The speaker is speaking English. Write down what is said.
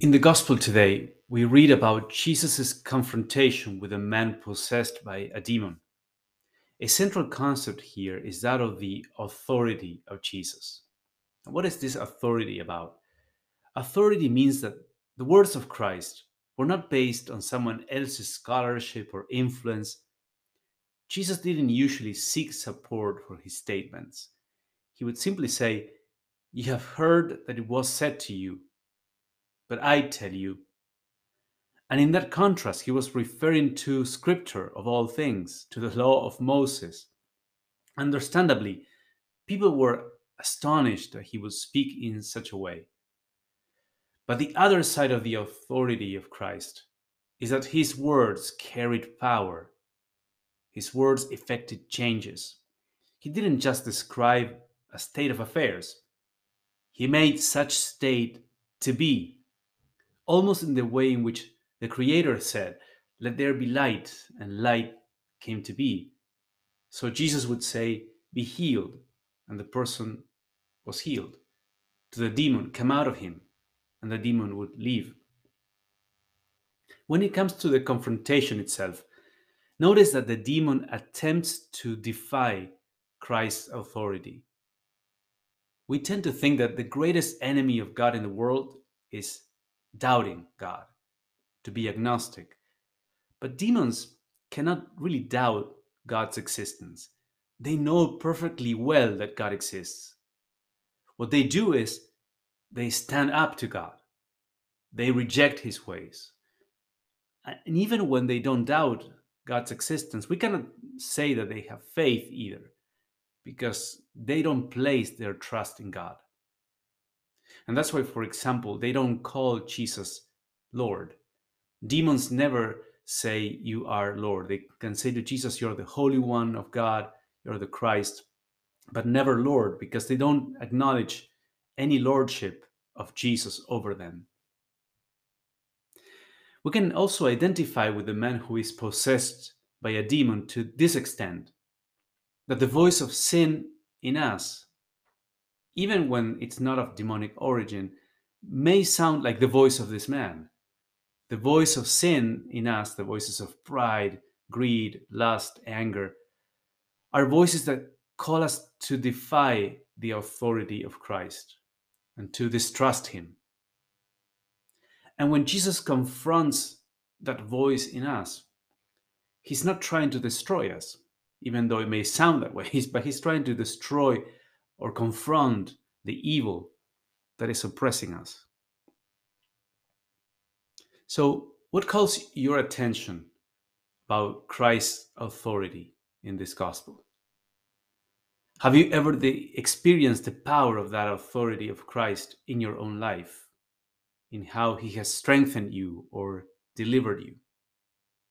In the Gospel today, we read about Jesus' confrontation with a man possessed by a demon. A central concept here is that of the authority of Jesus. what is this authority about? Authority means that the words of Christ were not based on someone else's scholarship or influence. Jesus didn't usually seek support for his statements. He would simply say, You have heard that it was said to you but I tell you. And in that contrast, he was referring to scripture of all things, to the law of Moses. Understandably, people were astonished that he would speak in such a way. But the other side of the authority of Christ is that his words carried power. His words effected changes. He didn't just describe a state of affairs, he made such state to be almost in the way in which the Creator said, Let there be light, and light came to be. So Jesus would say, Be healed, and the person was healed. To the demon, come out of him, and the demon would leave. When it comes to the confrontation itself, notice that the demon attempts to defy Christ's authority. We tend to think that the greatest enemy of God in the world is doubting God, to be agnostic. But demons cannot really doubt God's existence. They know perfectly well that God exists. What they do is they stand up to God, they reject his ways. And even when they don't doubt God's existence, we cannot say that they have faith either, because they don't place their trust in God. And that's why, for example, they don't call Jesus Lord. Demons never say, You are Lord. They can say to Jesus, You're the Holy One of God, you're the Christ, but never Lord, because they don't acknowledge any lordship of Jesus over them. We can also identify with the man who is possessed by a demon to this extent that the voice of sin in us even when it's not of demonic origin, may sound like the voice of this man. The voice of sin in us, the voices of pride, greed, lust, anger, are voices that call us to defy the authority of Christ and to distrust him. And when Jesus confronts that voice in us, he's not trying to destroy us, even though it may sound that way, but he's trying to destroy or confront the evil that is oppressing us. So, what calls your attention about Christ's authority in this gospel? Have you ever the, experienced the power of that authority of Christ in your own life, in how he has strengthened you or delivered you?